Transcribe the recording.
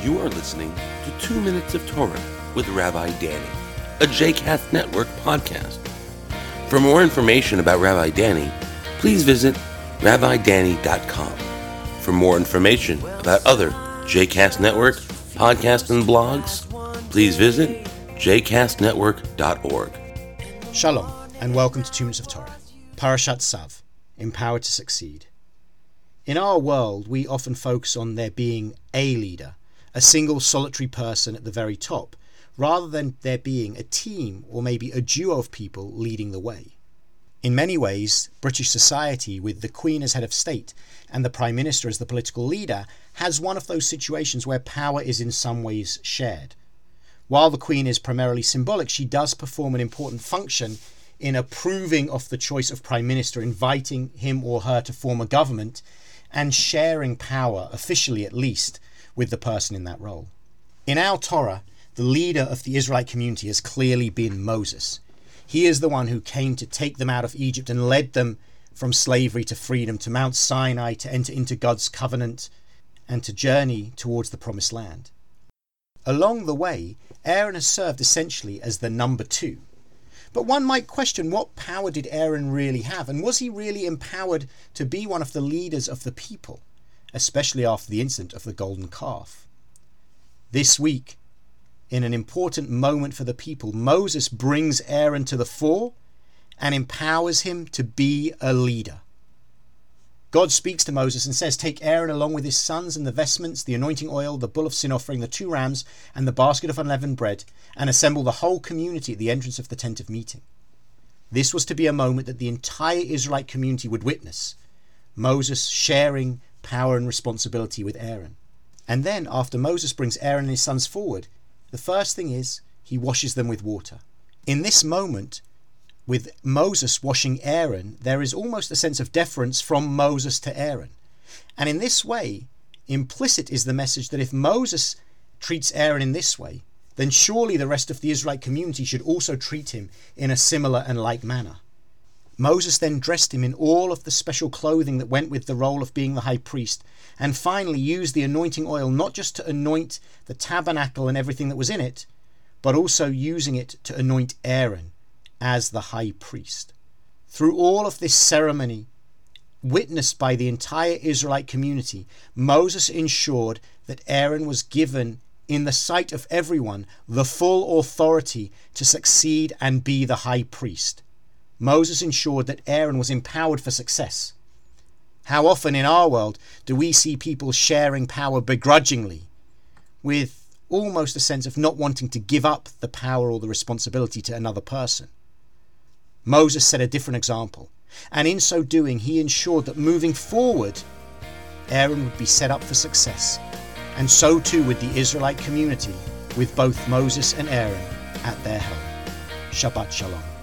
You are listening to 2 Minutes of Torah with Rabbi Danny, a JCast Network podcast. For more information about Rabbi Danny, please visit rabbidanny.com. For more information about other JCast Network podcasts and blogs, please visit jcastnetwork.org. Shalom, and welcome to Two Minutes of Torah. Parashat Tzav, Empowered to Succeed. In our world, we often focus on there being a leader, a single solitary person at the very top, rather than there being a team or maybe a duo of people leading the way. In many ways, British society, with the Queen as head of state and the Prime Minister as the political leader, has one of those situations where power is in some ways shared. While the Queen is primarily symbolic, she does perform an important function in approving of the choice of Prime Minister, inviting him or her to form a government, and sharing power, officially at least, with the person in that role. In our Torah, the leader of the Israelite community has clearly been Moses. He is the one who came to take them out of Egypt and led them from slavery to freedom, to Mount Sinai, to enter into God's covenant, and to journey towards the promised land. Along the way, Aaron has served essentially as the number two. But one might question what power did Aaron really have, and was he really empowered to be one of the leaders of the people, especially after the incident of the golden calf? This week, in an important moment for the people, Moses brings Aaron to the fore and empowers him to be a leader. God speaks to Moses and says, Take Aaron along with his sons and the vestments, the anointing oil, the bull of sin offering, the two rams, and the basket of unleavened bread, and assemble the whole community at the entrance of the tent of meeting. This was to be a moment that the entire Israelite community would witness Moses sharing power and responsibility with Aaron. And then, after Moses brings Aaron and his sons forward, the first thing is he washes them with water. In this moment, with Moses washing Aaron, there is almost a sense of deference from Moses to Aaron. And in this way, implicit is the message that if Moses treats Aaron in this way, then surely the rest of the Israelite community should also treat him in a similar and like manner. Moses then dressed him in all of the special clothing that went with the role of being the high priest, and finally used the anointing oil not just to anoint the tabernacle and everything that was in it, but also using it to anoint Aaron as the high priest. Through all of this ceremony, witnessed by the entire Israelite community, Moses ensured that Aaron was given, in the sight of everyone, the full authority to succeed and be the high priest. Moses ensured that Aaron was empowered for success. How often in our world do we see people sharing power begrudgingly, with almost a sense of not wanting to give up the power or the responsibility to another person? Moses set a different example, and in so doing, he ensured that moving forward, Aaron would be set up for success, and so too would the Israelite community, with both Moses and Aaron at their helm. Shabbat Shalom.